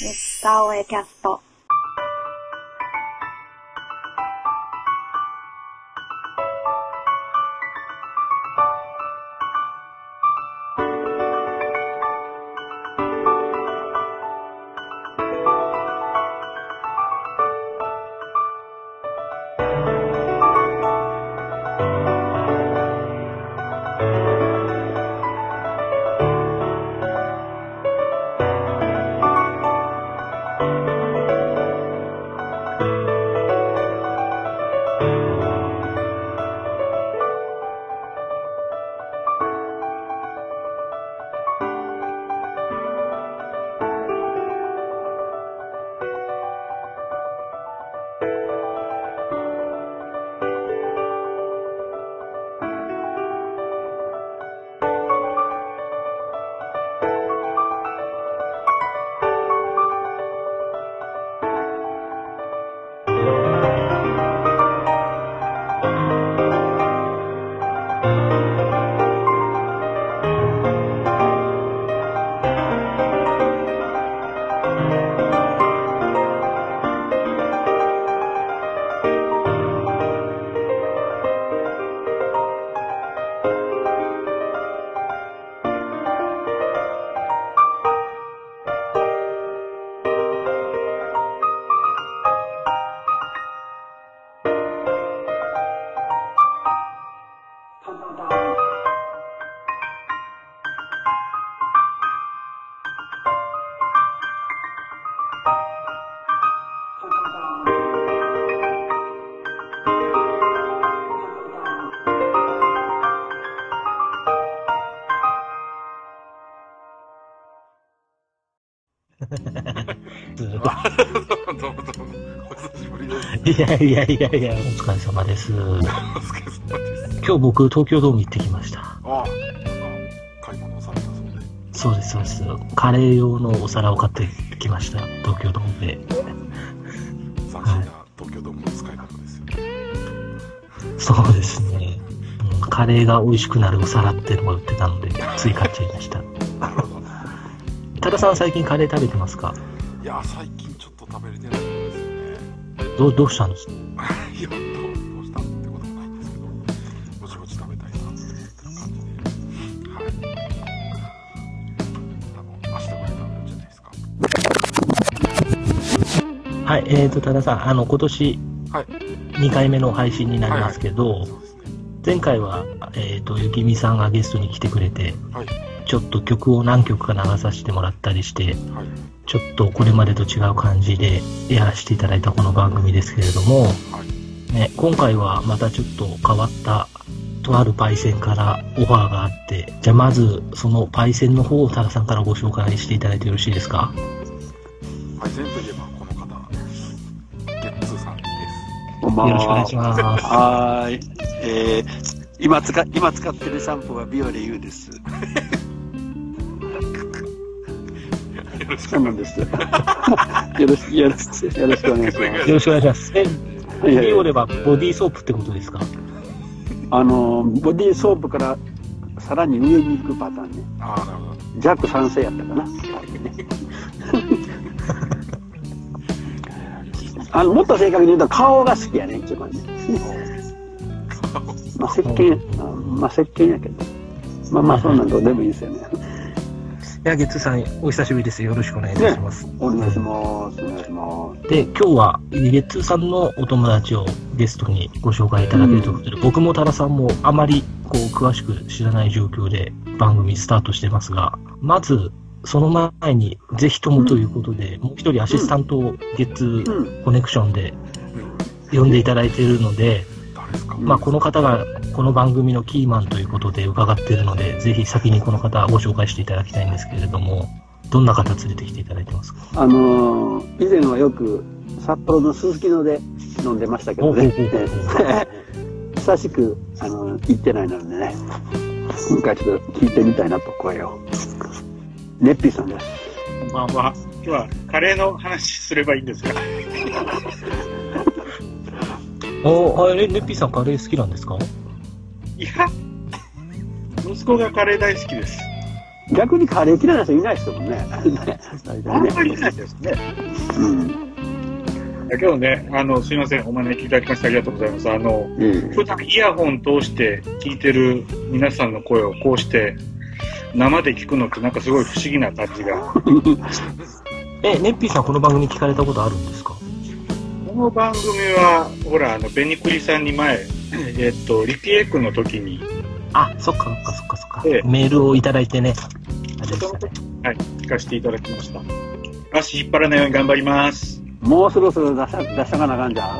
日タオエキャスト。いやいやいやいや、お疲れ様です。お疲れ様です。今日僕、東京ドーム行ってきました。ああ、なんか、買い物をされたそうで。そうです、そうです。カレー用のお皿を買ってきました。東京ドームで。斬新な東京ドームの使い方ですよね。そうですね。うんカレーが美味しくなるお皿っていうのが売ってたので、つい買っちゃいました。多田さん最近カレー食べてますか？どう、どうしたんですか？いや、どうどうしたってこともないんですけど、ぼちぼち食べたいなって思ってる感じで。はい。多分、明日ぐらい食べるんじゃないですか？はい、えーと、多田さん、あの、今年はい。2回目の配信になりますけど、そうですね。前回は、えーと、ゆきみさんがゲストに来てくれて、はい。ちょっと曲を何曲か流させてもらったりして、はい。ちょっとこれまでと違う感じでやらせていただいたこの番組ですけれども、はい。ね、今回はまたちょっと変わったとあるパイセンからオファーがあって、じゃあまずそのパイセンの方を多田さんからご紹介していただいてよろしいですか？パイセンといえばこの方、ゲッツーさんです。こんばんは。よろしくお願いします。はーい。えー、今使、今使ってるシャンプーはビオレ U です。そうなんです。よろしく、よろしく、よろしくお願いしまよろしくお願いします。え、す。いやいやビオレはボディーソープってことですか？あの、ボディーソープからさらに上に行くパターンね。ああ、なるほど。弱酸性やったかな。あの、もっと正確に言うと顔が好きやね、一番ね。まあ、石鹸、あまあ、石鹸やけど。まあまあ、そんなんどうでもいいですよね。いや、ゲッツーさん、お久しぶりです。よろしくお願いいたします。お願いします。お願いします。で、今日は、ゲッツーさんのお友達をゲストにご紹介いただけるということで、僕も多田さんもあまりこう詳しく知らない状況で番組スタートしてますが、まず、その前に、ぜひともということで、もう一人アシスタントをゲッツ。コネクションでうん呼んでいただいているので、まあ、この方がこの番組のキーマンということで伺っているので、ぜひ先にこの方ご紹介していただきたいんですけれども、どんな方連れてきていただいてますか？あのー以前はよく札幌のすすきので飲んでましたけどね。久しく、あの行ってないのでね。今回ちょっと聞いてみたいなと声を。ネッピーさんです。こんばんは。今日はカレーの話すればいいんですか？おあれ、ネッピーさんカレー好きなんですか？いや、息子がカレー大好きです。逆にカレー嫌いな人いないですもんね。あ。んまりないですね。うん。だけどね、あの、すいません、お招きいただきましてありがとうございます。あの、うん普段イヤホン通して聞いてる皆さんの声をこうして生で聞くのってなんかすごい不思議な感じが。え、ネッピーさんこの番組聞かれたことあるんですか？この番組は、ほら、あの、ベニクリさんに前、えっと、リピエックの時に、あ、そっかそっかそっかそっか。ええメールをいただいてね。あれでしたね。はい、聞かせていただきました。足引っ張らないように頑張ります。もうそろそろ出し出しとかなあかんじゃん。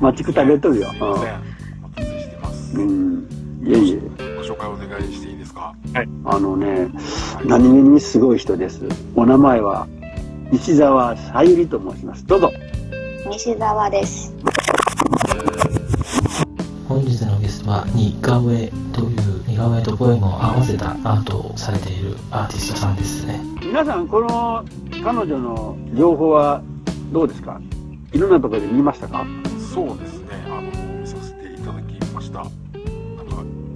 待ちくたべとるよ。すいません。お待たせしてます。うん。いえいえ。ご紹介お願いしていいですか？あのね、何気にすごい人です。お名前は、石沢さゆりと申します。どうぞ。西澤です。本日のゲストは、似顔絵という似顔絵とポエムを合わせたアートをされているアーティストさんですね。皆さん、この彼女の情報はどうですか？いろんなところで見ましたか？そうですね。あの、見させていただきました。なんか、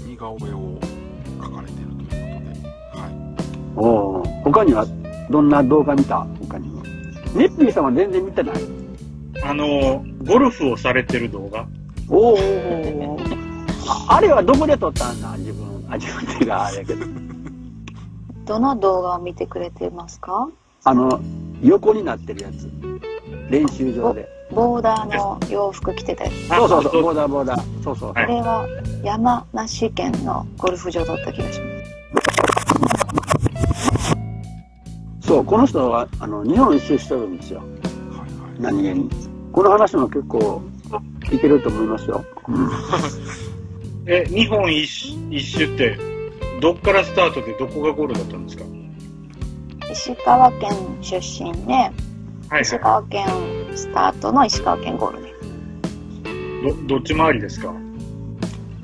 似顔絵を描かれているということで、はい。おお。他にはどんな動画見た？他には。ネッピーさんは全然見てない。あの、ゴルフをされてる動画。おお。ああれはどこで撮ったんだ？自分。あ、自分っていうか、あれやけど。どの動画を見てくれてますか？あの、横になってるやつ。練習場で。ボーダーの洋服着てたやつ。そうそうそう、あボーダーボーダー。そうそう。はいこれは山梨県のゴルフ場だった気がします。そう、この人は、あの、日本一周してるんですよ。何？気に。この話も結構、いけると思いますよ。う んえ、日本一周一周って、どっからスタートでどこがゴールだったんですか？石川県出身で、はい石川県スタートの石川県ゴールでど、どっち回りですか？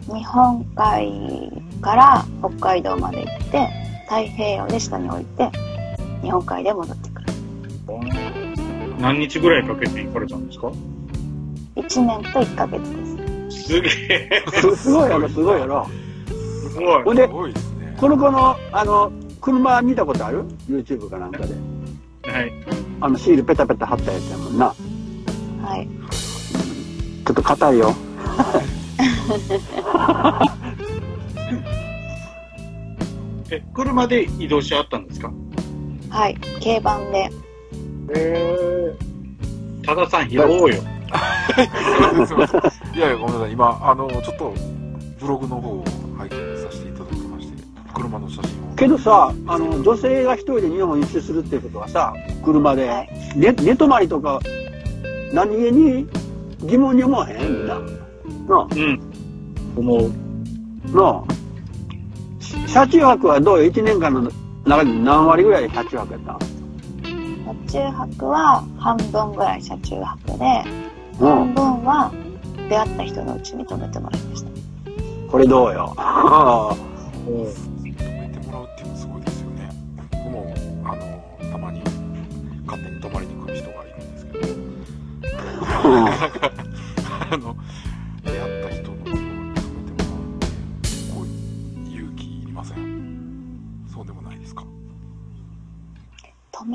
日本海から北海道まで行って太平洋で下に降りて日本海で戻ってくる何日ぐらいかけて行かれたんですか？1年と1ヶ月ですすげえ。すすごいやろ、すごいやろ。すごい。ほんで、すごいですね。この子の、あの、車見たことある ?YouTube かなんかで。はい。あの、シールペタペタ貼ったやつやもんな。はいちょっと硬いよ。え、車で移動しあったんですか？はい軽バンでへえ。多田さん拾おうよ。すいません。いやいや、ごめんなさい。今、あの、ちょっと、ブログの方を拝見させていただきまして、車の写真を。けどさ、あの、女性が一人で日本一周するっていうことはさ、車で、はい寝寝泊まりとか、何気に疑問に思わへんみんな。なうん。思う。あ、なあ。車中泊はどうよ ?1 年間の中で何割ぐらい車中泊やった車中泊は半分ぐらい車中泊でうん。半分は出会った人のうちに泊めてもらいましたこれどうよ。止めてもらうっていうのはすごいですよね。僕も、あの、たまに、勝手に泊まりに来る人がいるんですけど、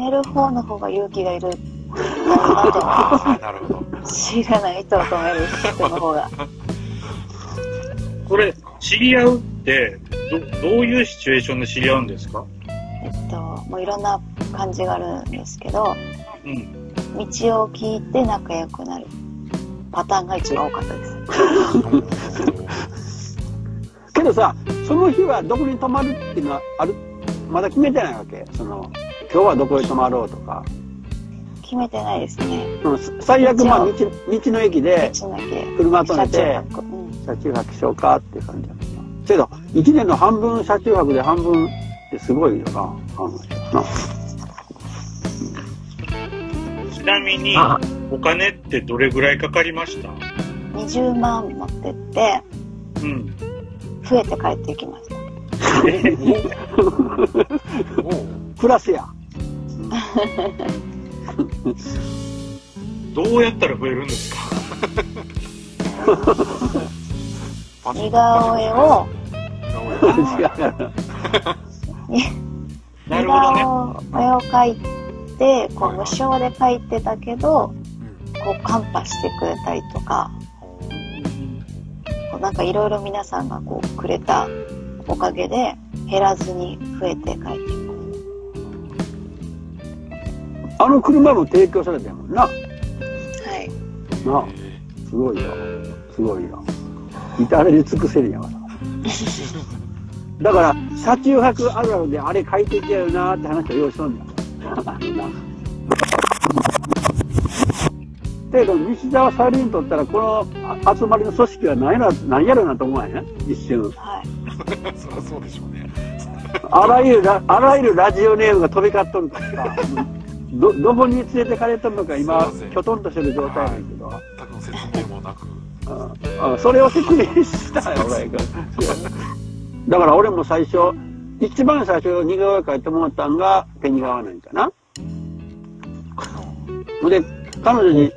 める方の方が勇気がいるなるほど。知らない人を止める人の方がこれ、知り合うって、ど、どういうシチュエーションで知り合うんですか？えっともういろんな感じがあるんですけどうん。道を聞いて仲良くなるパターンが一番多かったですけどさ、その日はどこに泊まるっていうのはある、まだ決めてないわけ？その、今日はどこへ泊まろうとか。決めてないですねうん最悪、まあ、道、道の駅で道の駅で車止めて、車中泊しようかっていう感じだけどな。けど、1年の半分車中泊で半分ってすごいよな。なちなみに、あ、お金ってどれぐらいかかりました？20万持ってってうん。増えて帰ってきました プラスや。どうやったら増えるんですか？似顔絵を。似顔絵。を絵を描いて、こう無償で描いてたけど、うん。こうカンパしてくれたりとか、こうなんかいろいろ皆さんがこうくれたおかげで減らずに増えて描いてあの車も提供されたもんな。はい。なすごいよ。すごいよ。至れり尽くせりやわ。だから、車中泊あるあるであれ快適やよなって話を用意しとんねん。あのな。けど、西澤サリにとったら、このあ集まりの組織は何やら何やろなと思わへん？一瞬。はい。そりゃそうでしょうね。あらゆるラ、あらゆるラジオネームが飛び交っとるからさ、ど、どこに連れてかれとるのか今きょとんとしてる状態なんだけど、全くの説明もなく。うんうんそれを説明したよ、俺が。だから俺も最初、一番最初似顔絵描いてもらったんがペニ川なんかな。ほんで、彼女に、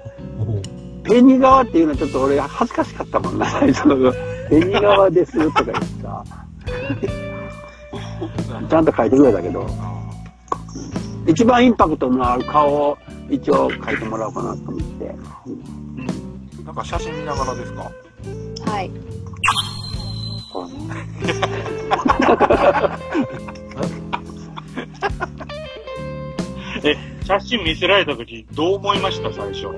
ペニ川っていうのはちょっと俺恥ずかしかったもんな、最初の。ペニ川ですとか言ってさ、ちゃんと描いてくれたけど、一番インパクトのある顔を一応描いてもらおうかなと思って。なんか写真見ながらですか？はい。こうね。え、写真見せられた時どう思いました、最初。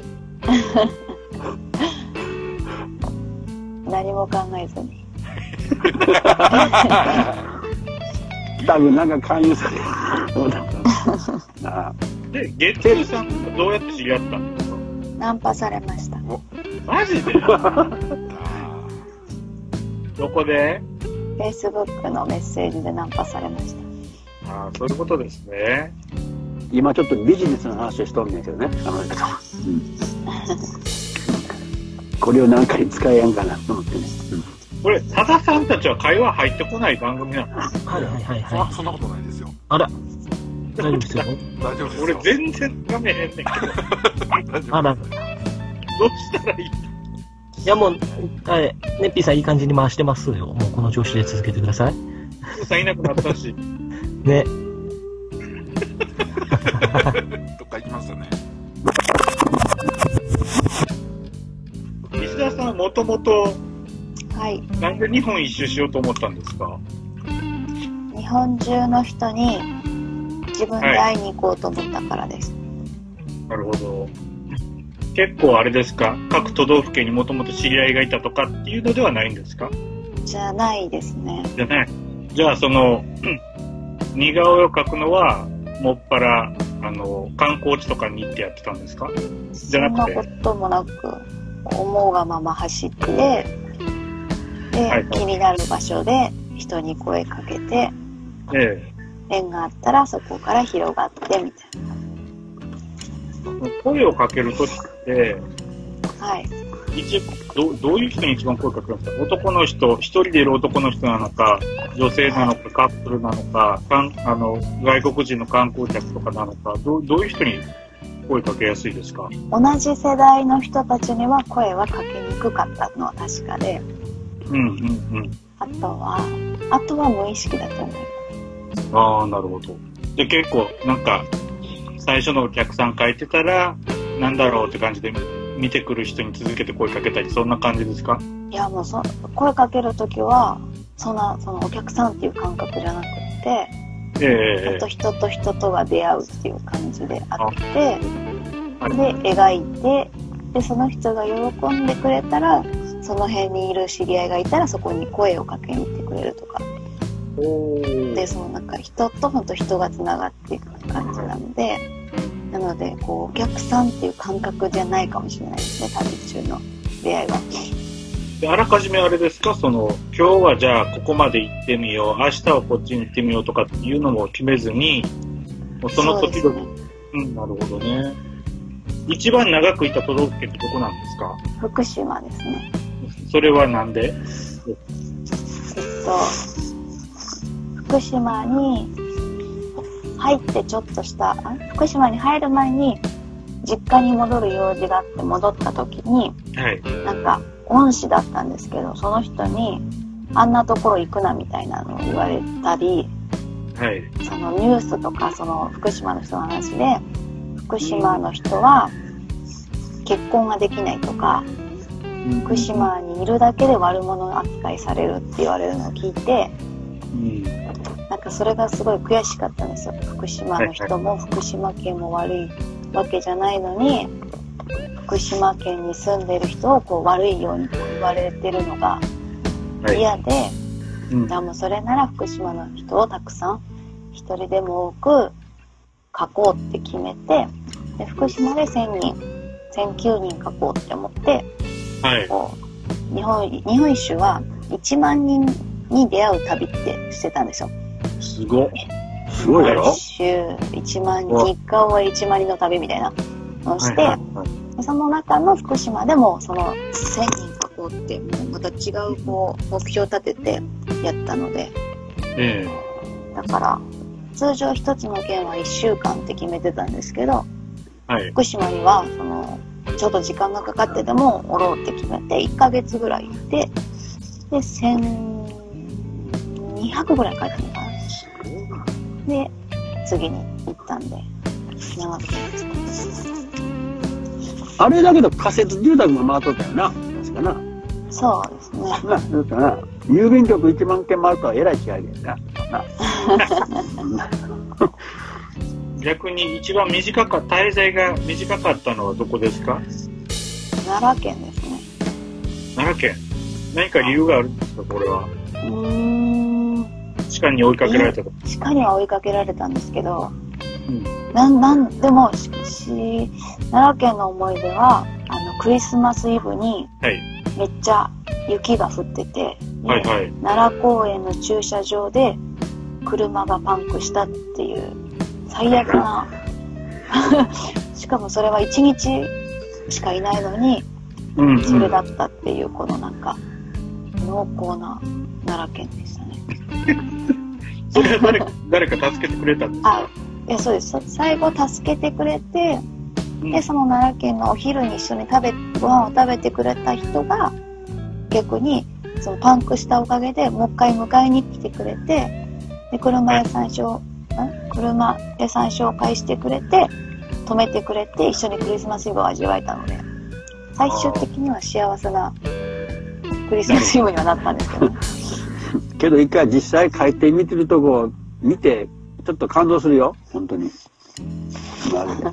何も考えずに。多分なんか勧誘される。そうだなあで、月中さんとどうやって知り合ったんですかナンパされました。マジで？どこで？Facebook のメッセージでナンパされました。ああ、そういうことですね。今ちょっとビジネスの話をしとんねんけどね、あの人。うん、これを何かに使えやんかなと思ってね。これ、多田さんたちは会話入ってこない番組なの？はいはいはいそはそんなことないですよ。い。あら、大丈夫ですよ。大丈夫ですよ。俺全然画面へんねんけど、あら、どうしたらいい？いやもう、はい、ネッピーさんいい感じに回してますよ。もうこの調子で続けてください。プーさんいなくなったし。ね。どっか行きましたね。石田さんはもともと、はい。なんで日本一周しようと思ったんですか？日本中の人に自分で会いに行こうと思ったからです。なるほど。結構あれですか？各都道府県にもともと知り合いがいたとかっていうのではないんですか？じゃないですね。じゃない。じゃあその、う ん似顔絵を描くのは、もっぱら、あの、観光地とかに行ってやってたんですか？じそゃなくてんなこともなく、思うがまま走って、で、はい気になる場所で人に声かけて、え縁があったらそこから広がってみたいえ。声をかけるときって、な。はい。一どどういう人に一番声かけるんですか？男の人、一人でいる男の人なのか、女性なのか、カップルなのか、かんあの外国人の観光客とかなのかどう、どういう人に声かけやすいですか？同じ世代の人たちには声はかけにくかったのは確かで、うんうんうん。あとは、あとは無意識だと思います。ああ、なるほど。で、結構、なんか、最初のお客さん書いてたら、なんだろうって感じで見てくる人に続けて声かけたり、そんな感じですか？いやもうそ声かけるときはそんなそのお客さんっていう感覚じゃなくてええあと人と人とが出会うっていう感じであってはい。で描いてでその人が喜んでくれたらその辺にいる知り合いがいたらそこに声をかけに行ってくれるとかでそのなんか人と本当人がつながっていく感じなのでなのでこうお客さんっていう感覚じゃないかもしれないですね旅中の。出会いは。であらかじめあれですか？その、今日はじゃあここまで行ってみよう、明日はこっちに行ってみようとかっていうのも決めずに、もうその時々、そうね。うん、なるほどね。一番長く行った都道府県ってどこなんですか？福島ですね。それはなんで？えっと、福島に入ってちょっとした、あ福島に入る前に実家に戻る用事があって戻った時に、はい。なんか恩師だったんですけど、その人にあんなところ行くなみたいなのを言われたり、はい。そのニュースとか、その福島の人の話で、福島の人は結婚ができないとか、福島にいるだけで悪者扱いされるって言われるのを聞いて、うん。なんかそれがすごい悔しかったんですよ。福島の人も福島県も悪いわけじゃないのに、福島県に住んでる人をこう悪いように言われてるのがはい。嫌で、うんじゃあもうそれなら福島の人をたくさん一人でも多く書こうって決めて、で福島で1000人、1009人書こうって思って、はい。こう日本日本一周は1万人に出会う旅ってしてたんですよ。すごっ。すごいやろ？一周1万人、日韓は1万人の旅みたいなのをして、はいはいはいでその中の福島でもその1000人書こうって、また違うこう目標を立ててやったので、えだから通常一つの県は1週間って決めてたんですけど、えはい。福島にはそのちょっと時間がかかってでもおろうって決めて1ヶ月ぐらいいて、で、1200ぐらい書いたのかな。で、次に行ったんで、長くてました。あれだけど仮設住宅も回っとったよな。確かな。そうですね。な、そうかな。郵便局1万件回るとはえらい違いだよな。な逆に一番短かった、滞在が短かったのはどこですか？奈良県ですね。奈良県。何か理由があるんですか、これは？うーん。鹿に追いかけられたと。鹿には追いかけられたんですけど、うん。なん、なん、でも、し、し奈良県の思い出は、あの、クリスマスイブにはい。めっちゃ雪が降ってて、ではいはい。奈良公園の駐車場で車がパンクしたっていう最悪な しかもそれは1日しかいないのにうん、うん。それだったっていうこのなんか濃厚な奈良県でしたね それは誰か、誰か助けてくれたんですあかいやそうです。そ最後助けてくれてうん。でその奈良県のお昼に一緒に食べご飯を食べてくれた人が逆にそのパンクしたおかげでもう一回迎えに来てくれてで車屋さん紹ん車屋さん紹介してくれて止めてくれて一緒にクリスマスイブを味わえたので最終的には幸せなクリスマスイブにはなったんですけど けど一回実際海底見てるとこを見て、ちょっと感動するよ。本当に。なるほど。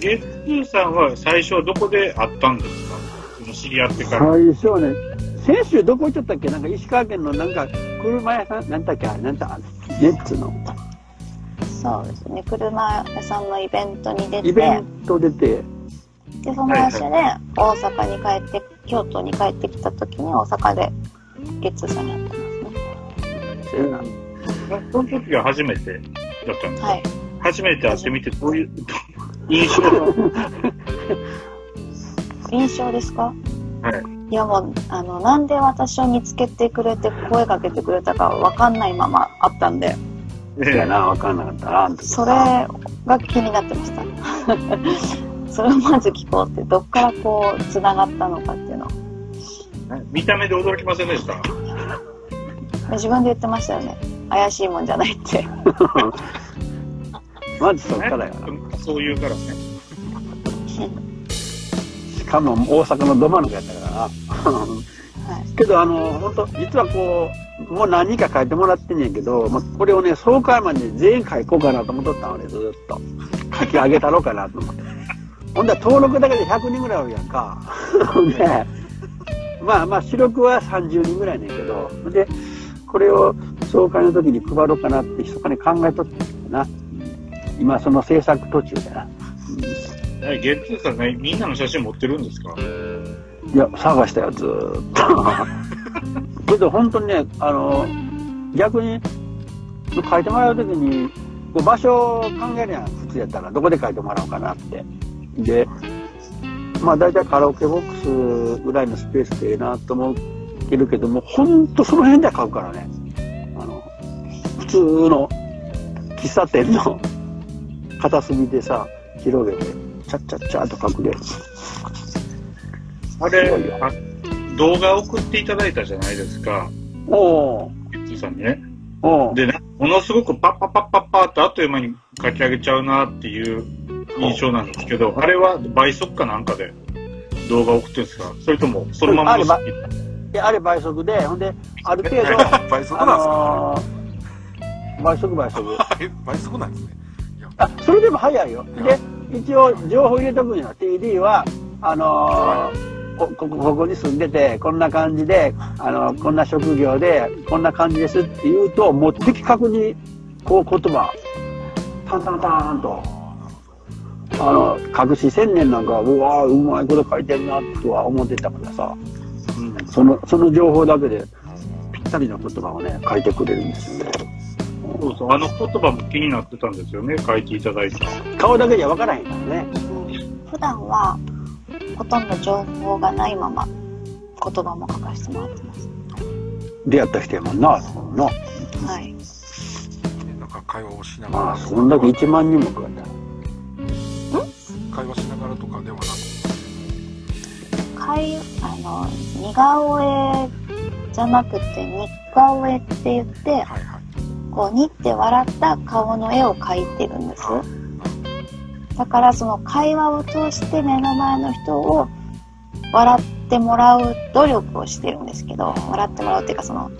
ゲッツーさんは最初どこで会ったんですか？その知り合ってから。最初はね、先週どこ行っちゃったっけ？なんか石川県のなんか車屋さん、なんだっけあれ、なんだネッツの。そうですね。車屋さんのイベントに出て。イベント出て、で、その足で大阪に帰って、京都に帰ってきた時に大阪でゲッツーさんに会ってますね。そその時が初めてだったんですか、はい。初めて会ってみて、どういう、印象？は印象ですか？はい。いやもう、あの、なんで私を見つけてくれて声かけてくれたかわかんないままあったんで、えいやな、わかんなかったな、それが気になってました。それをまず聞こうって、どっからこう、繋がったのかっていうのを。見た目で驚きませんでした？自分で言ってましたよね。怪しいもんじゃないって。まずそっからやな。そういうからね。しかも大阪のど真ん中やったからな。はい。けど、あの、本当実はこう、もう何人か書いてもらってんねんけど、まあ、これをね、総会まで全員書こうかなと思っとったのね、ずーっと。書き上げたろうかなと思って。ほんだら登録だけで100人ぐらいおるやんか。ほんで、まあまあ、主力は30人ぐらいねんけど、で、これを総会の時に配ろうかなって密かに考えとったんだな。今、その制作途中だな。えゲッツーさんね、みんなの写真持ってるんですか？いや、探したよ、ずーっと。けど、本当にね、あの、逆に、書いてもらうときに、場所を考えるやん、普通やったら。どこで書いてもらおうかなって。で、まあ、大体カラオケボックスぐらいのスペースでええなと思ってるけども、本当その辺で書くからね。あの、普通の喫茶店の 片隅でさ、広げて、チャッチャッチャーと書くで。あれあ動画送っていただいたじゃないですか。おー、ゲッツーさんにね。おー。で、なものすごくパッパッパッパッパーってあっという間に書き上げちゃうなっていう印象なんですけど、あれは倍速かなんかで動画を送ってるんですか？それともそのままあればであれ倍速で、ほんで、ある程度、倍速あなんですか、のー倍速倍速。え倍速なんですね。いや、あ、それでも早いよ。で、一応情報入れとくんよ。TD は、あのーこここここに住んでて、こんな感じで、あのこんな職業で、こんな感じですって言うと、もう的確に、こう言葉、タンタンタンと、あの、隠し千年なんかは、うわーうまいこと書いてるな、とは思ってたからさ、うんその、その情報だけで、ぴったりの言葉をね、書いてくれるんですよね。そうそう、あの言葉も気になってたんですよね、書いていただいて。顔だけじゃわからへんからね。普段はほとんど情報がないまま言葉も書かせてもらってます。出会った人やもんな、そのな。はい。なんか会話をしながら。まあ、そんだけ1万人も来るんだ。会話しながらとかではなく会あの似顔絵じゃなくて似顔絵って言ってはいはい。こう似って笑った顔の絵を描いてるんです。だからその会話を通して目の前の人を笑ってもらう努力をしてるんですけど、笑ってもらうっていうかその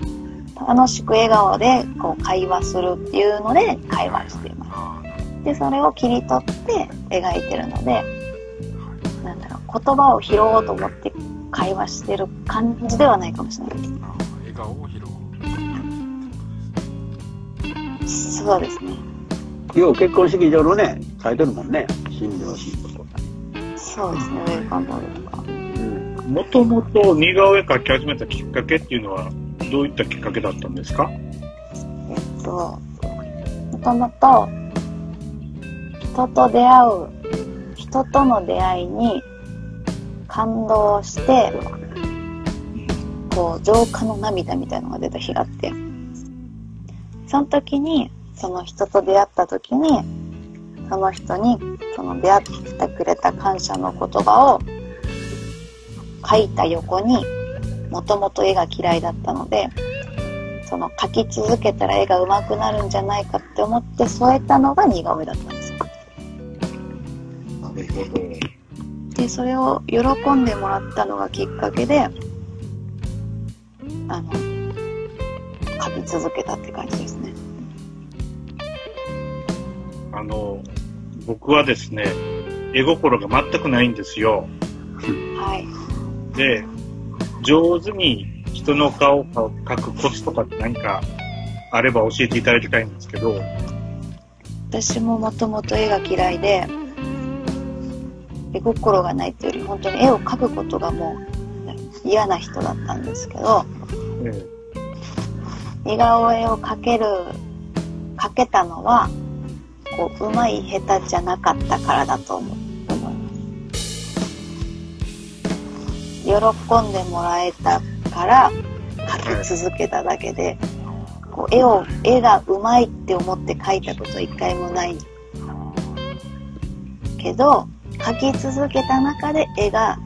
楽しく笑顔でこう会話するっていうので会話しています。で、それを切り取って描いてるので、なんだろう、言葉を拾おうと思って会話してる感じではないかもしれないでほど。ああ笑顔を拾う。す。そうですね。よう結婚式場のね、書いてるもんね。新郎新婦とか。そうですね、ウェルカムボールとか。うん。もともと似顔絵描き始めたきっかけっていうのは、どういったきっかけだったんですか？えっと、もともと、人と出会う、人との出会いに感動して、こう、浄化の涙みたいなのが出た日があって、その時に、その人と出会った時に、その人に、その出会ってくれた感謝の言葉を書いた横に、もともと絵が嫌いだったので、その書き続けたら絵が上手くなるんじゃないかって思って添えたのが似顔絵だったんですよ。で、それを喜んでもらったのがきっかけで、あの、書き続けたって感じですね。あの、僕はですね、絵心が全くないんですよ。はい。で、上手に人の顔を描くコツとかって何かあれば教えていただきたいんですけど、私ももともと絵が嫌いで、絵心がないっていうより本当に絵を描くことがもう嫌な人だったんですけど、え似顔絵を描ける、描けたのは、こう、上手い下手じゃなかったからだと思思います。喜んでもらえたから描き続けただけで、こう絵を、絵が上手いって思って描いたこと一回もないけど、描き続けた中で絵が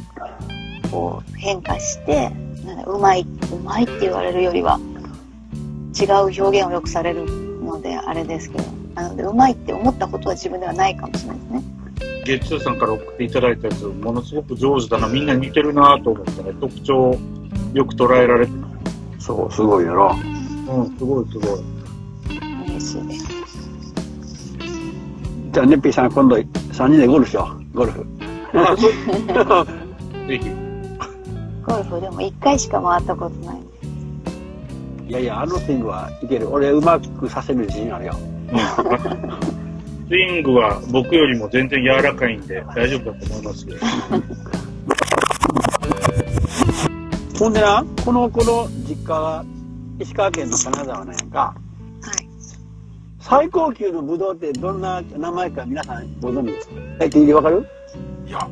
こう変化して、なんうまい、うまいって言われるよりは、違う表現をよくされるのであれですけど、なので、うまいって思ったことは自分ではないかもしれないですね。ゲッツーさんから送っていただいたやつ、ものすごく上手だな、みんな似てるなと思ってね、特徴をよく捉えられて、そう、すごいやろ。うん、すごいすごい。嬉しいです。じゃあ、ネッピーさん、今度3人でゴルフしよう。ゴルフ。あ、そう。ぜひ。ゴルフでも一回しか回ったことない。いやいや、あのスイングはいける。俺、うまくさせる自信あるよ。スイングは僕よりも全然柔らかいんで大丈夫だと思いますよ。ほんでな、この頃、実家が石川県の金沢なんやんか。はい。最高級のブドウってどんな名前か皆さんご存知ですか？え、って言ってわかる？いや、は、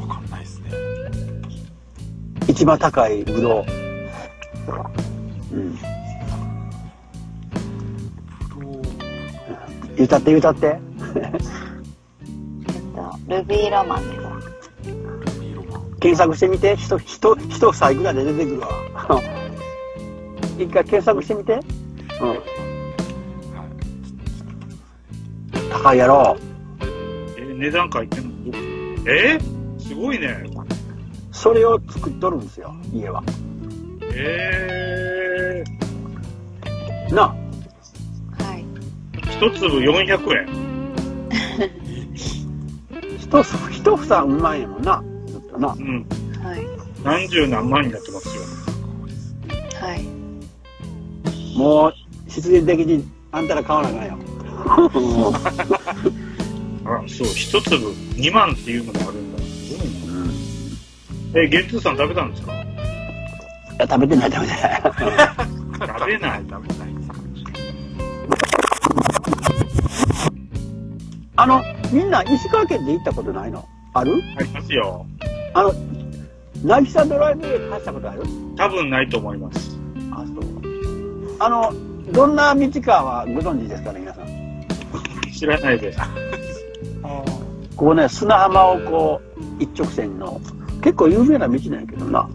わかんないですね。一番高いブドウ。うん。歌って歌って。えっと、ルビーロマンです。ルビーロマン。検索してみて。人、人、人サイクルで出てくるわ。一回検索してみて。うん。高いやろ。え、値段書いてんの？え？すごいね。それを作っとるんですよ、家は。えな、はい。ー、一粒400円。一つ、一房うまいもんな。ずっとなう。ん。はい。何十何万になってますよ。はい。もう、必然的にあんたら買わなあかんよ。あ、そう、一粒2万っていうのもあるんだ。すごいな。え、ゲッツーさん食べたんですか？いや食べてない食べてない。食べない。食べないあの、みんな石川県で行ったことないの？ある？ありますよ。あの、渚ドライブウェイ走ったことある？多分ないと思います。あ、そう。あの、どんな道かはご存知ですかね、皆さん？知らないです。ここね、砂浜をこう、一直線の、結構有名な道なんやけどな。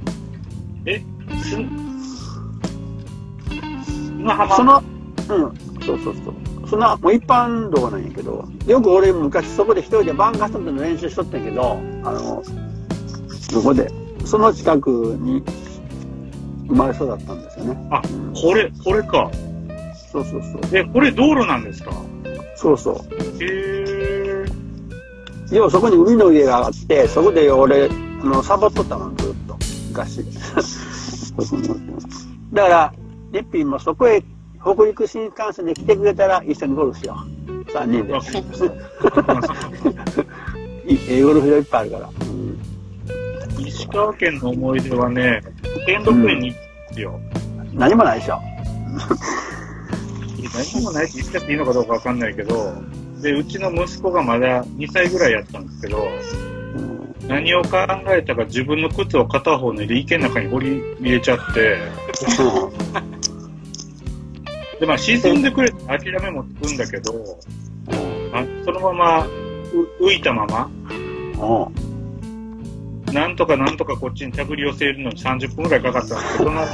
え、す、砂浜？その、うん、そうそうそう。その、もう一般道なんやけど、よく俺昔そこで一人でバンカストの練習しとったんやけど、あの、そこで、その近くに生まれ育ったんですよね。あ、これ、これか。そうそうそう。え、これ道路なんですか？そうそう。へー。要はそこに海の家があって、そこで俺、あの、サボっとったの、ずっと。昔。だから、ネッピンもそこへ、北陸新幹線で来てくれたら一緒にゴルフしよう。3人でええゴルフ場いっぱいあるから。石川県の思い出はね、天禄園に行ったんですよ。何もないでしょ。何もないって言っちゃっていいのかどうかわかんないけど、で、うちの息子がまだ2歳ぐらいやったんですけど、うん何を考えたか自分の靴を片方脱いで池の中に掘り入れちゃって、で、まあ沈んでくれて諦めもつくんだけど、あそのままう浮いたまま、うんなんとかなんとかこっちに手繰り寄せるのに30分ぐらいかかったんですけど、その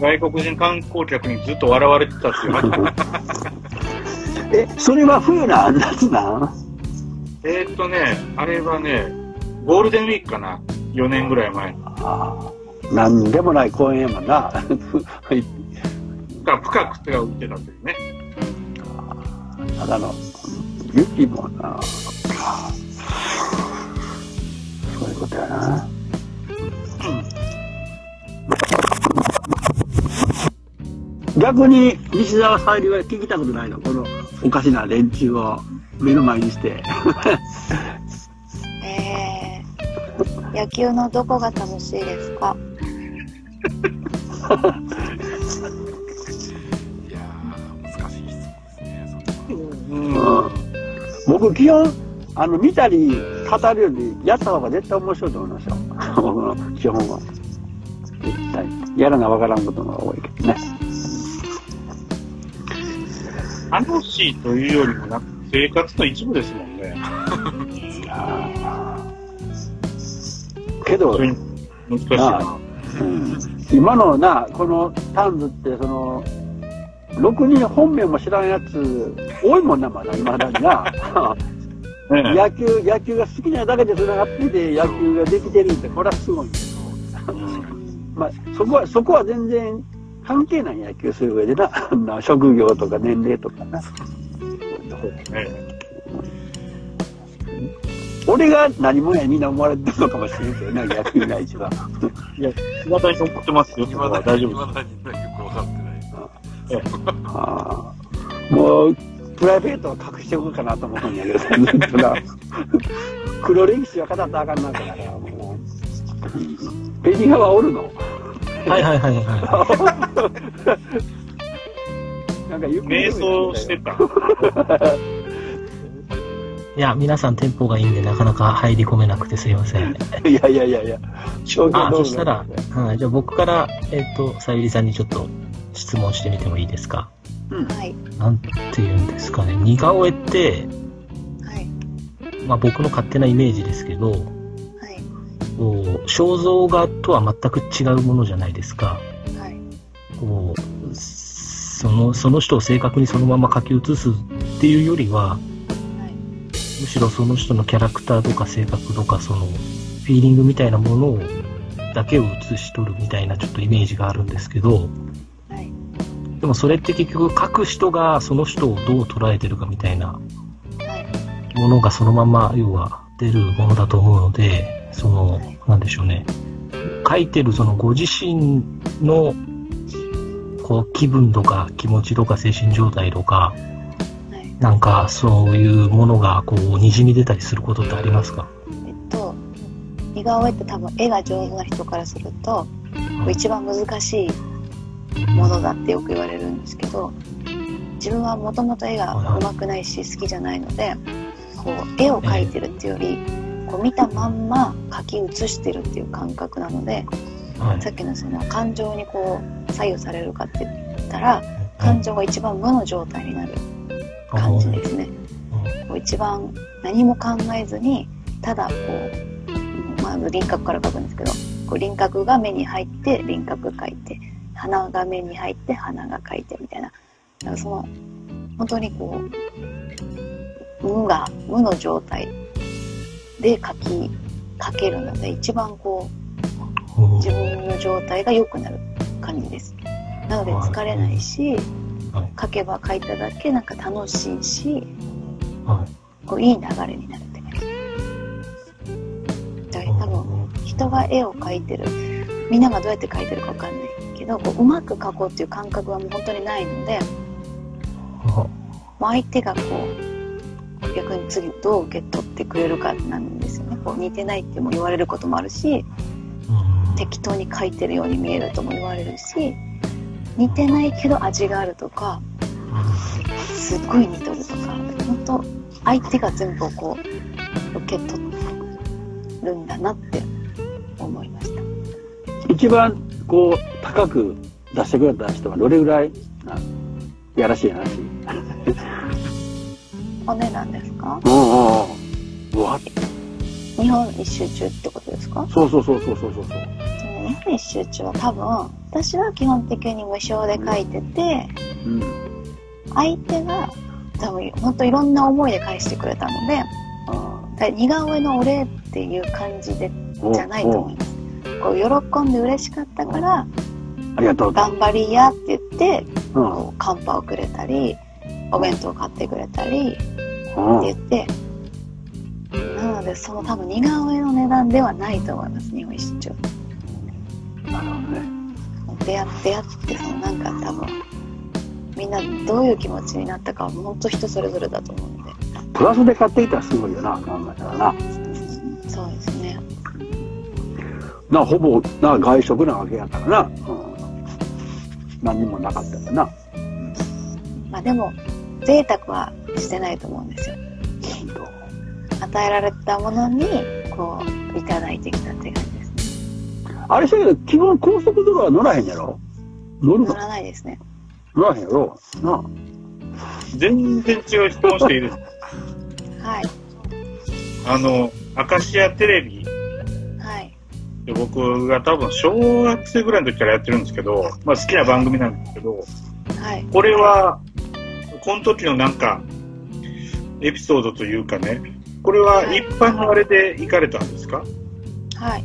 外国人観光客にずっと笑われてたっていう話。え、それは冬なん夏なん？えーっとね、あれはね、ゴールデンウィークかな ?4 年ぐらい前に。ああ。なんでもない公園やもんな。はいが深く手が浮いてたというね。ただの、雪もな。そういうことやな。逆に西澤沙莉は聞きたことないの？このおかしな連中を目の前にして。えー、野球のどこが楽しいですか？うん僕基本、あの、見たり語るよりやった方が絶対面白いと思いますよ。僕 の基本は。絶対。やらなわからんことが多いけどね。楽しいというよりもなく生活の一部ですもんね。けど難しいな。うん今のな、このタンズって、その、ろくに本名も知らんやつ、多いもんな、まだ、今だにな。ね 野球、野球が好きなだけで繋がってて、野球ができてるって、これはすごいんけど。まあ、そこは、そこは全然関係ない野球する上でな、な職業とか年齢とかな。ね俺が何もやみんな思われてるのかもしれんけどな、野球が一番。いや、未だに思ってますよ。それは大丈夫ああもう、プライベートは隠しておくかなと思うんやけど。黒歴史は語ったらあかんなからな、もう。ペニハはおるの？はいはいはいはなんかゆっくり瞑想してた。い。いや、皆さんテンポがいいんでなかなか入り込めなくてすいません。いやいやいやいや、あ、そしたら、はい、じゃあ僕から、えっ、と、さゆりさんにちょっと質問してみてもいいですか？はい。なんて言うんですかね。似顔絵って、はい。まあ僕の勝手なイメージですけど、はい。こう肖像画とは全く違うものじゃないですか。はい。こう、その、その人を正確にそのまま書き写すっていうよりは、むしろその人のキャラクターとか性格とか、その、フィーリングみたいなものを、だけを写し取るみたいなちょっとイメージがあるんですけど、はい。でもそれって結局書く人がその人をどう捉えてるかみたいなはい。ものがそのまま要は出るものだと思うので、そのはい、なんでしょうね。書いてるそのご自身のこう気分とか気持ちとか精神状態とか、はい。なんかそういうものがこう滲み出たりすることってありますか？えっと、似顔絵って多分絵が上手な人からすると、一番難しいものだってよく言われるんですけど、自分はもともと絵が上手くないし好きじゃないので、こう絵を描いてるっていうより、こう見たまんま描き写してるっていう感覚なので、はい。さっきのその感情にこう左右されるかって言ったら、感情が一番無の状態になる感じですね。こう一番何も考えずにただこう、まあ、輪郭から描くんですけどこう輪郭が目に入って輪郭描いて鼻が目に入って鼻が描いてみたいな。だからその本当にこう無が無の状態で描き描けるので一番こううん自分の状態が良くなる感じです。なので疲れないしはい。描けば描いただけなんか楽しいしはい。こういい流れになるって感じ。だから多分人が絵を描いてるみんながどうやって描いてるかわかんない。けどこううまく描こうっていう感覚はもう本当にないのでもう相手がこう逆に次どう受け取ってくれるかなんですよね。こう似てないっても言われることもあるしうん。適当に描いてるように見えるとも言われるし似てないけど味があるとかすっごい似とるとか本当相手が全部をこう受け取るんだなって思いました。一番こう高く出してくれた人はどれぐらいなやらしい話？お値段ですか？うんうんう。ん日本一周中ってことですか？そうそうそうそうそうそう。日本一周中は多分私は基本的に無償で書いててうん。相手が多分本当いろんな思いで返してくれたので似顔絵のお礼っていう感じでーじゃないと思います。こう喜んで嬉しかったからありがとう。と頑張りやって言ってうん。こうカンパをくれたりお弁当買ってくれたりってうん言って。なのでその多分似顔絵の値段ではないと思います日本一周。なるほどね。出会って出会ってそのなんか多分みんなどういう気持ちになったかは本当人それぞれだと思うので。プラスで買ってきたらすごいよな考えたらな。そうですね。なほぼな外食なわけやからな、うん、何にもなかったよな。まあでも贅沢はしてないと思うんですよ。与えられたものにこういただいてきたって感じですね。あれしたけど基本高速道路は乗らへんやろ？乗るの？乗らないですね。乗らへんやろ？な全然違う質問していいですか？はい。あの、アカシアテレビはいで僕が多分小学生ぐらいの時からやってるんですけど、まあ好きな番組なんですけど、はい。これは、この時のなんか、エピソードというかね、これは一般のあれで行かれたんですか、はい。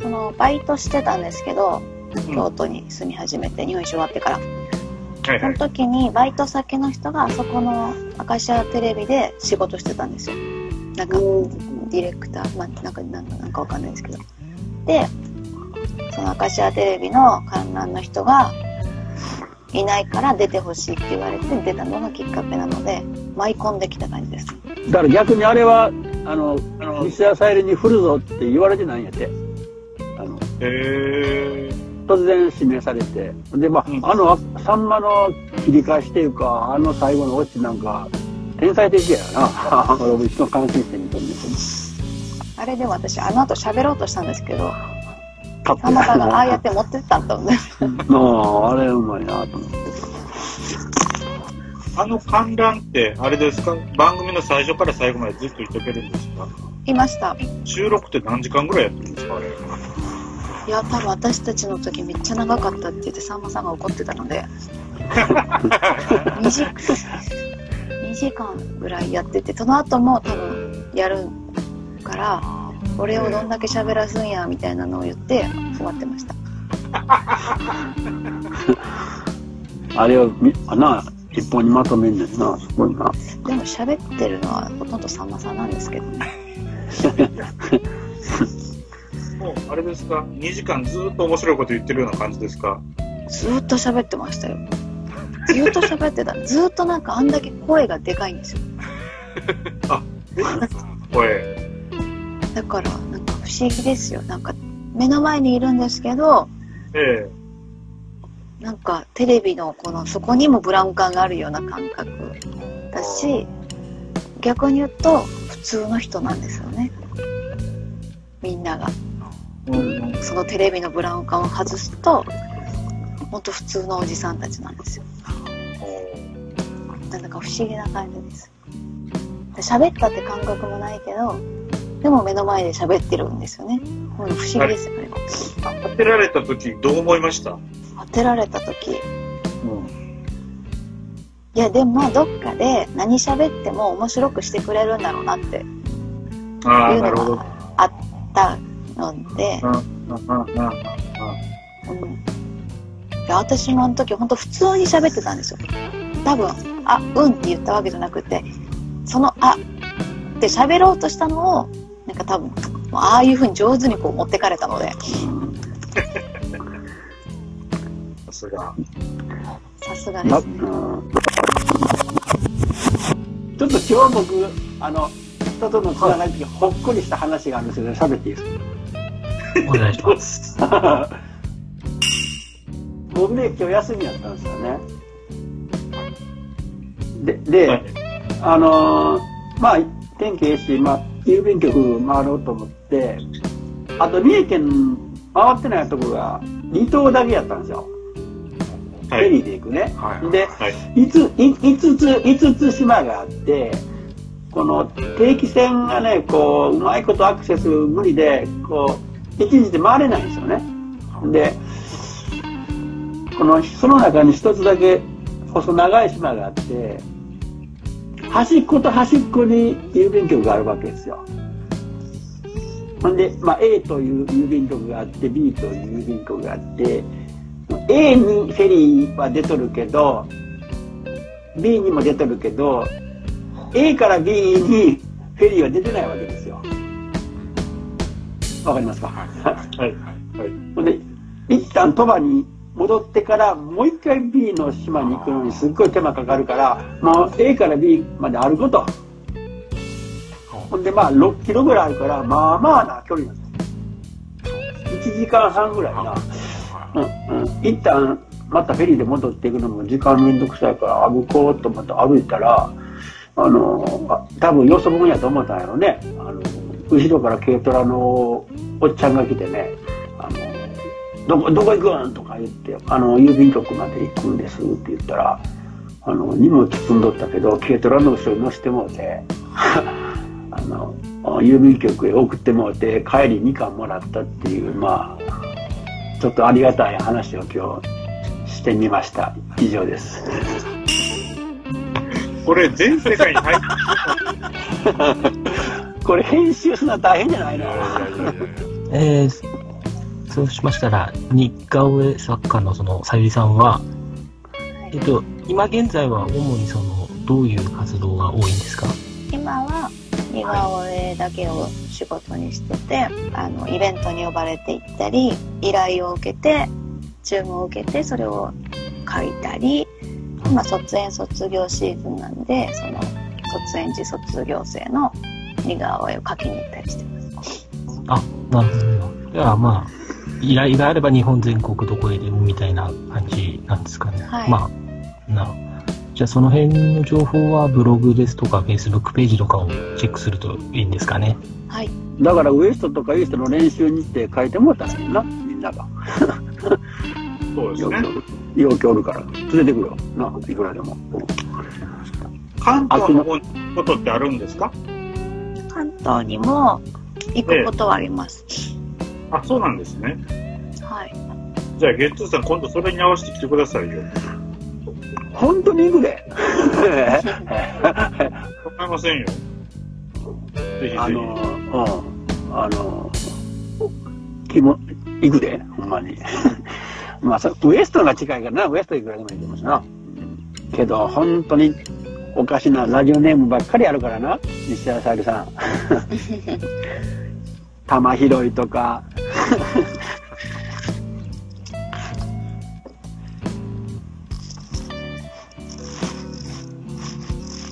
そのバイトしてたんですけどうん。京都に住み始めて日本一終わってから。はいはい。その時にバイト先の人があそこのアカシアテレビで仕事してたんですよ。なんかディレクター、まあ、なんかなんかなんかわかんないですけど。でそのアカシアテレビの観覧の人がいないから出てほしいって言われて出たのがきっかけなので舞い込んできた感じです。だから逆にあれはあのあの西田さゆりに振るぞって言われてないんやって。あのへ突然指名されて。でまあ、うん。あのさんまの切り返しっていうかあの最後のオチなんか天才的やな。俺も一度感心してみたんだけあれでも私あの後喋ろうとしたんですけどさんまさんがああやって持ってったんだもんねなああれうまいなと思って。あの観覧って、あれですか？番組の最初から最後までずっといとけるんですか？いました。収録って何時間ぐらいやってるんですかあれ？いや、多分私たちの時めっちゃ長かったって言って、さんまさんが怒ってたので、2時 ,2 時間ぐらいやってて、その後も多分やるから、俺をどんだけ喋らすんや、みたいなのを言って、終わってました。あれをな、一本にまとめんねんな。すごいな。でも喋ってるのはほとんどさんまさんなんですけどね。もう、あれですか ?2 時間ずっと面白いこと言ってるような感じですか？ずーっと喋ってましたよ。ずーっと喋ってた。ずーっとなんかあんだけ声がでかいんですよ。声。だから、なんか不思議ですよ。なんか、目の前にいるんですけど、えなんかテレビのこの、そこにもブラウン管があるような感覚だし、逆に言うと、普通の人なんですよね。みんなが。えうん。そのテレビのブラウン管を外すと、ほんと普通のおじさんたちなんですよ。なんだか不思議な感じです。で喋ったって感覚もないけど、でも目の前で喋ってるんですよね。不思議ですよね。当てられた時どう思いました？当てられた時、うん。いやでもどっかで何喋っても面白くしてくれるんだろうなっていう。のがあったので、うん。私もあの時本当普通に喋ってたんですよ。多分、あ、うんって言ったわけじゃなくて、そのあって喋ろうとしたのを、なんか多分、ああいう風に上手にこう持ってかれたので、さすが。さすがでますね。うんちょっと今日僕、あの、人とのつながり的にほっこりした話があるんですけど、喋っていいですお願いします。か僕ね、今日休みやったんですよね。で、で、はいあのーまあ、天気ええし、まあ、郵便局回ろうと思って、あと三重県回ってないとこが離島だけやったんですよ。フェリーはい。で行くね。はいで、はい。いつ、い5つ、5つ島があって、この定期船がね、こう、うまいことアクセス無理で、こう、一日で回れないんですよね。で、この、その中に一つだけ細長い島があって、端っこと端っこに郵便局があるわけですよ。ほんで、まあ、A という郵便局があって B という郵便局があって A にフェリーは出とるけど B にも出とるけど A から B にフェリーは出てないわけですよ。わかりますか、はい。はい。ほんで一旦鳥羽に戻ってからもう一回 B の島に行くのにすっごい手間かかるからもう A から B まで歩くと。ほんでまあ6キロぐらいあるからまあまあな距離なんです。1時間半ぐらいな、うんうん、一旦またフェリーで戻っていくのも時間めんどくさいから歩こうと思って歩いたらあのあ多分よそ者やと思ったんやろね。あの後ろから軽トラのおっちゃんが来てねどこ、どこ行くんとか言って、あの、郵便局まで行くんですって言ったら、あの、荷物積んどったけど、軽トラの後ろに乗せてもうて、あの、郵便局へ送ってもうて、帰りみかんもらったっていう、まあ、ちょっとありがたい話を今日してみました。以上です。これ、全世界に入って これ編集するのは大変じゃないの？えーそうしましたら、日課上作家のそのさゆりさんは、えっと、今現在は主にその、どういう活動が多いんですか？今は似顔絵だけを仕事にしてて、あのイベントに呼ばれて行ったり依頼を受けて注文を受けてそれを書いたり今卒園卒業シーズンなんでその卒園児卒業生の似顔絵を描きに行ったりしてます。あ、なるほど。ではまあ、依頼があれば日本全国どこへでもみたいな感じなんですかね。はいまあ、な。じゃあその辺の情報はブログですとか Facebook ページとかをチェックするといいんですかね。はいだからウエストとかイーストの練習にって書いてもらったらいいな、みんなが。そうですねよく。おる。から。連れてくよ。な、いくらでも。関東のことってあるんですか？関東にも行くことはあります、あ、そうなんですね。はい。じゃあ、ゲッツーさん、今度それに合わせて来てくださいよ。本当に行くで。構いませんよ。ぜひぜひ。あの、うん。あの、気も、行くで、ほんまに。まあ、そウエストが近いからな、ウエストいくらでも行きますな。うんけど、本当に、おかしなラジオネームばっかりあるからな、西田沙織さん。玉拾いとか、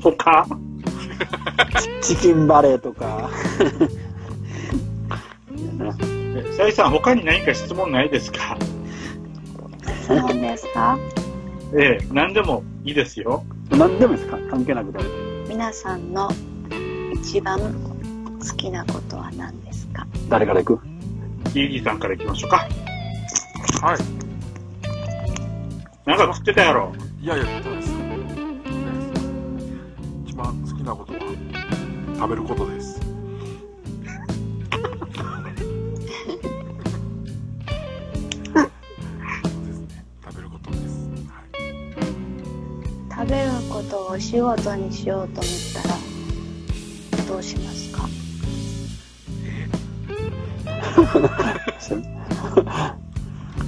他？チキンバレーとか。いやなえサイさん、他に何か質問ないですか？質問ですか？ええ、何でもいいですよ。何でもいいですか？関係なくても。皆さんの一番好きなことは何ですか？誰から行く？ギーさんから行きましょうか。はい。なんか食ってたやろ。いやいや、言ってないです。言ってないです一番好きなことは、食べることです。そうですね。食べることです。はい。食べることをお仕事にしようと思ったらどうします？か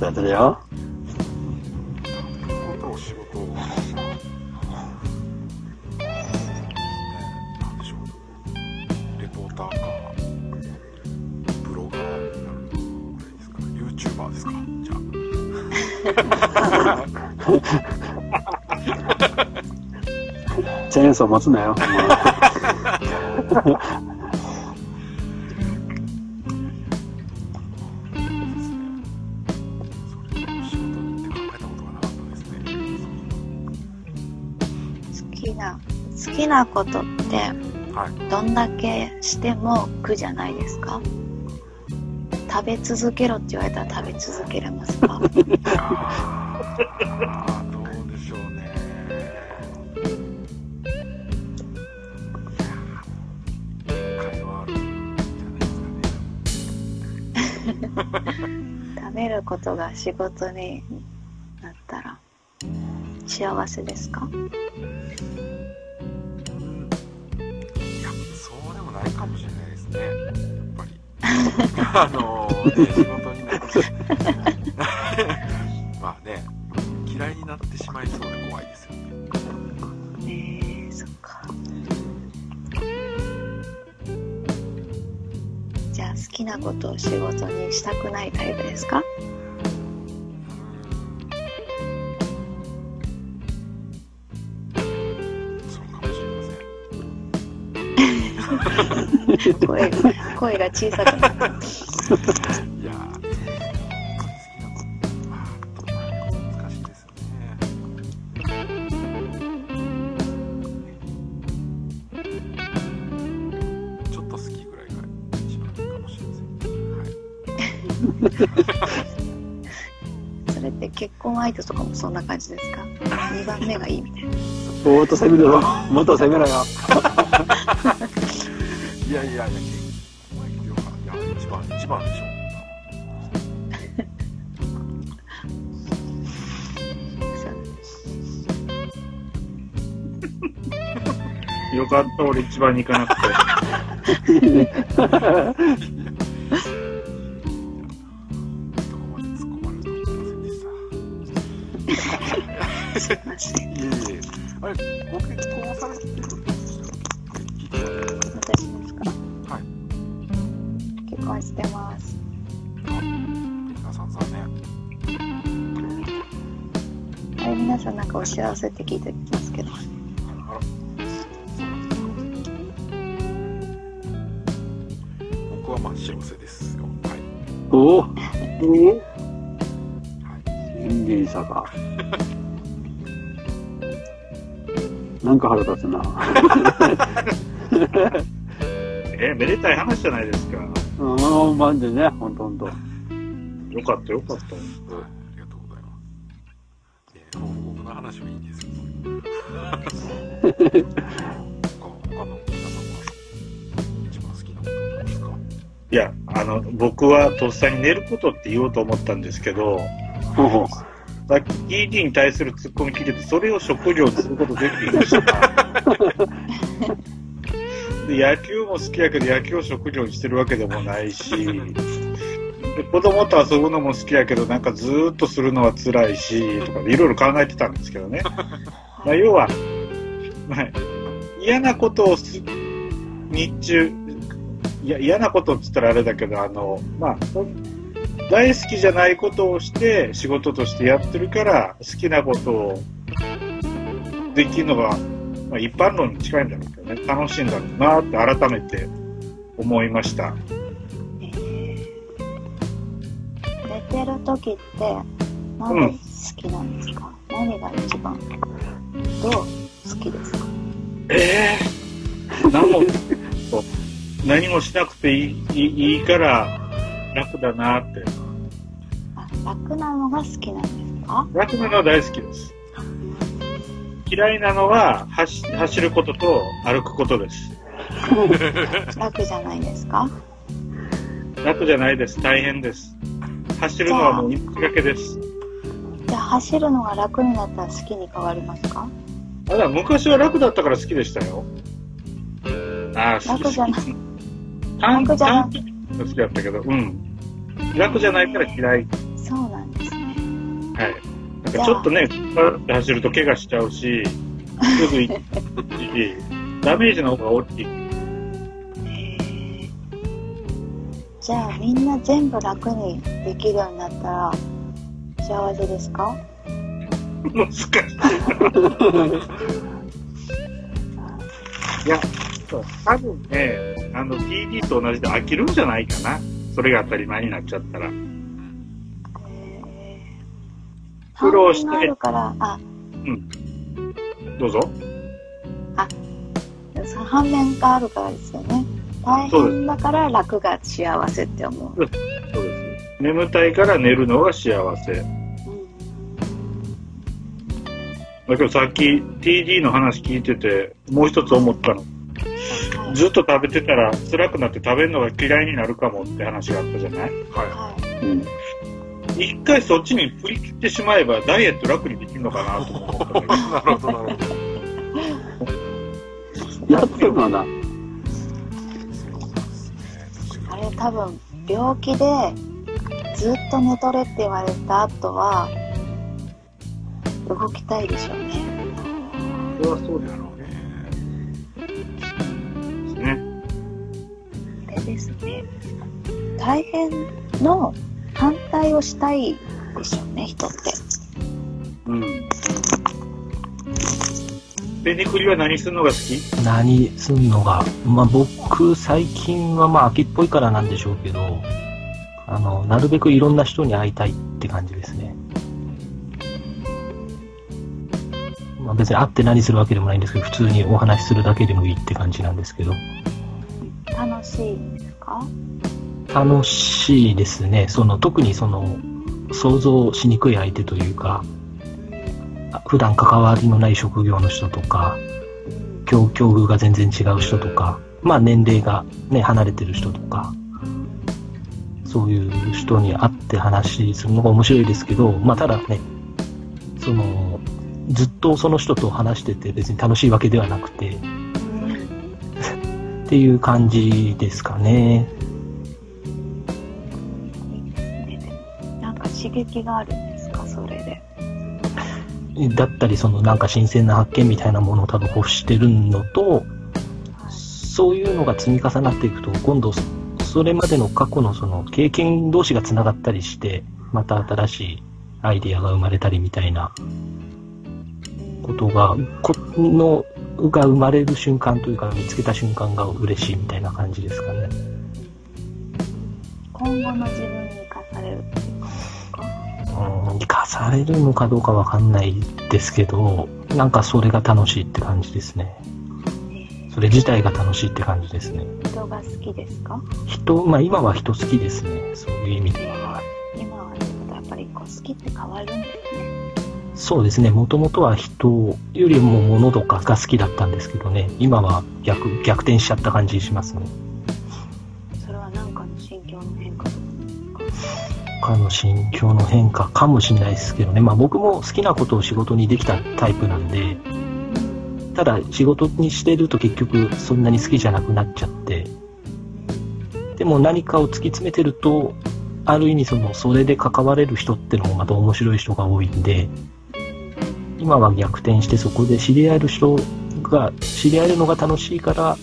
やってるよ。食べることを仕事を、なんでしょう。レポーターか、ブロガーになるぐらいですか。YouTuber ですか。じゃあ。チェーンソー持つなよ。好きなことってはい。どんだけしても苦じゃないですか？食べ続けろって言われたら食べ続けれますか？どうでしょうね。限界はあるんじゃないですかね。食べることが仕事になったら幸せですか？ないかもしれないですね。やっぱり。あのね、仕事になって。まあね、嫌いになってしまいそうで怖いですよね。えー、そっかじゃあ好きなことを仕事にしたくないタイプですか？声が声が小さくなったいやー、好きなこと。ちょっと好きぐらいが一番いいかもしれません。はい。それって結婚相手とかもそんな感じですか ?2 番目がいいみたいな。もっと攻めろよ。もっと攻めろよ。いやいやいや、結婚相手は、いや、一番、一番でしょよかった、俺一番に行かなくて。はい。インディーサが。なんか腹立つな。え、めでたい話じゃないですか。うん、マジでね、ほんとほんと。よかった、よかった。僕はとっさに寝ることって言おうと思ったんですけど、さっき TD に対するツッコミ聞いてて、それを職業にすることできるんでした。で野球も好きやけど、野球を職業にしてるわけでもないし、で子供と遊ぶのも好きやけど、なんかずーっとするのは辛いし、とかでいろいろ考えてたんですけどね。まあ、要は、まあ、嫌なことをす、日中、いや嫌なことって言ったらあれだけど、あの、まあ、そ大好きじゃないことをして仕事としてやってるから好きなことをできるのが、まあ、一般論に近いんだろうけどね。楽しいんだろうなって改めて思いました。えー寝てる時って何が好きなんですか、何が一番どう好きですか？ええ何も 何もしなくていいいいから楽だなって。あ楽なのが好きなんですか？楽なのは大好きです。嫌いなのは走走ることと歩くことです。楽じゃないですか？楽じゃないです。大変です。走るのはもう命がけです。じゃあ走るのが楽になったら好きに変わりますか？あだ昔は楽だったから好きでしたよ。あ楽じゃない短が好きだったけど、うん。楽じゃないから嫌い。そうなんですねはい。なんかちょっとね、走ると怪我しちゃうし、すぐ行くし、ダメージの方が大きい。じゃあみんな全部楽にできるようになったら幸せですか？難しいな。いや、そう多分ね、あの、TD と同じで飽きるんじゃないかな。それが当たり前になっちゃったら。苦労してあるからあどうぞ。その反面があるからですよね大変だから楽が幸せって思うそうです。眠たいから寝るのが幸せ。だけどさっき TD の話聞いてて、もう一つ思ったの。はいずっと食べてたら辛くなって食べるのが嫌いになるかもって話があったじゃない？はい。はいうん。一回そっちに振り切ってしまえばダイエット楽にできるのかなと思った なるほど、なるほど。やってるかな。あれ多分病気でずっと寝とれって言われた後は動きたいでしょうね。それはそうだろうれですね。大変の反対をしたいでしょうね人って。うん。ペニクリは何するのが好き？何すんのが、まあ僕、最近はまあ秋っぽいからなんでしょうけど、あの、なるべくいろんな人に会いたいって感じですね。まあ別に会って何するわけでもないんですけど、普通にお話しするだけでもいいって感じなんですけど、楽しいですか？楽しいですね。その、特にその、想像しにくい相手というか、普段関わりのない職業の人とか、境境遇が全然違う人とか、まあ年齢がね、離れてる人とか、そういう人に会って話するのが面白いですけど、まあただね、その、ずっとその人と話してて別に楽しいわけではなくて、っていう感じですかね。なんか刺激があるんですか？それでだったり、そのなんか新鮮な発見みたいなものを多分欲してるのと、そういうのが積み重なっていくと、今度、それまでの過去のその経験同士が繋がったりして、また新しいアイデアが生まれたりみたいなことが、この、が生まれる瞬間というか、見つけた瞬間が嬉しいみたいな感じですかね。今後の自分に生かされるっていう感じですかうん、生かされるのかどうかわかんないですけど、なんかそれが楽しいって感じですね。それ自体が楽しいって感じですね。人が好きですか？人、まあ今は人好きですね。そういう意味では。今はちょっとやっぱりこう好きって変わるんですねそうですね。もともとは人よりも物とかが好きだったんですけどね。今は逆、逆転しちゃった感じしますね。それは何かのか？の心境の変化かもしれないですけどね。まあ僕も好きなことを仕事にできたタイプなんで、ただ仕事にしてると結局そんなに好きじゃなくなっちゃって、でも何かを突き詰めてると、ある意味その、それで関われる人ってのもまた面白い人が多いんで、今は逆転してそこで知り合える人が、知り合えるのが楽しいから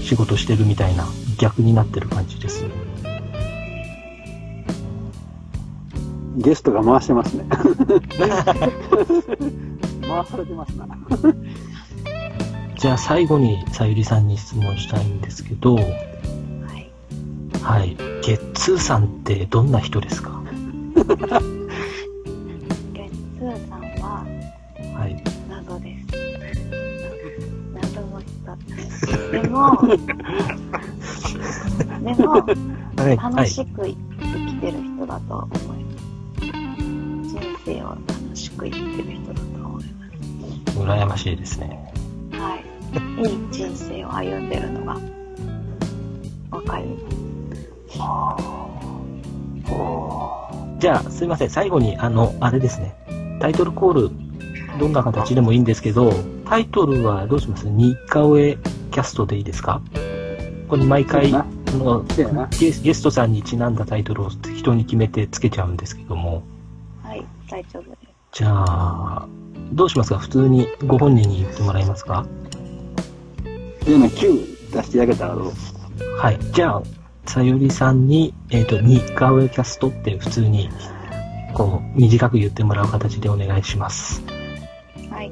仕事してるみたいな逆になってる感じです。ゲストが回してますね。回されてますな。じゃあ最後にさゆりさんに質問したいんですけど、はい。はい。ゲッツーさんってどんな人ですか？も、でも。楽しく生きてる人だと思います。人生を楽しく生きてる人だと思いま羨ましいですね。す。はい。いい人生を歩んでるのがわかりじゃあ、すいません。最後に、あの、あれですね。タイトルコール、どんな形でもいいんですけど、タイトルはどうします？似顔絵キャストでいいですか？これ毎回、あのゲスゲストさんにちなんだタイトルを人に決めてつけちゃうんですけども、はい、大丈夫です。じゃあ、どうしますか？普通にご本人に言ってもらえますか？でね、9出してあげたらどう？はい。じゃあ、さゆりさんに、えっ、と、似顔絵キャストって普通に、こう、短く言ってもらう形でお願いします。はい。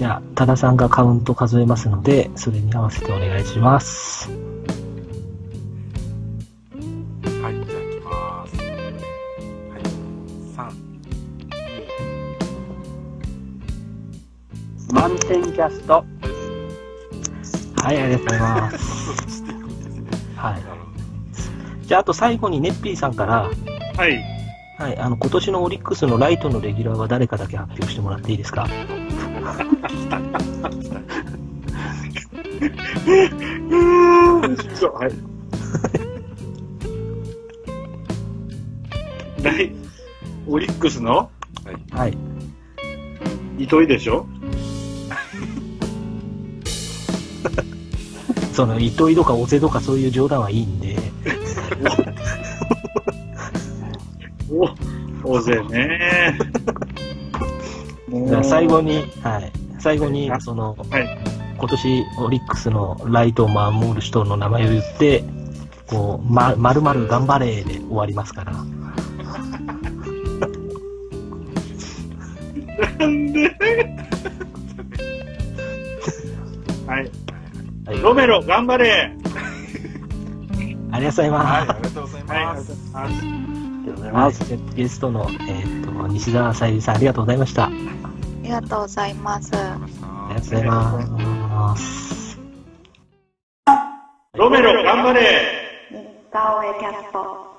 じゃあ、多田さんがカウント数えますので、それに合わせてお願いします。はい、じゃあ行きます。はい、3、満点キャスト。はい、ありがとうございます。2、していくんですね。はいじゃあ、あと最後にネッピーさんから、はい。はい、あの、今年のオリックスのライトのレギュラーは誰かだけ発表してもらっていいですか？はい。来、オリックスのはい。はい。糸井でしょその、糸井とか尾瀬とかそうい。う冗談はい。い。んで、お、大勢ね。じゃ最後に、はい。最後に、その、はい。今年オリックスのライトを守る人の名前を言って、こう、ま、まるまる頑張れで終わりますから。なんで？はい。はい。ロメロ、頑張れありがとうございはい、まありがとうございはい、あます。りがとうございます。ありがとうございす。はいます。。ゲストの、えっ、と、西澤さゆりさん、ありがとうございました。あありがとうございます。りがとうございます。ロメロ、頑張れ似顔絵キャスト。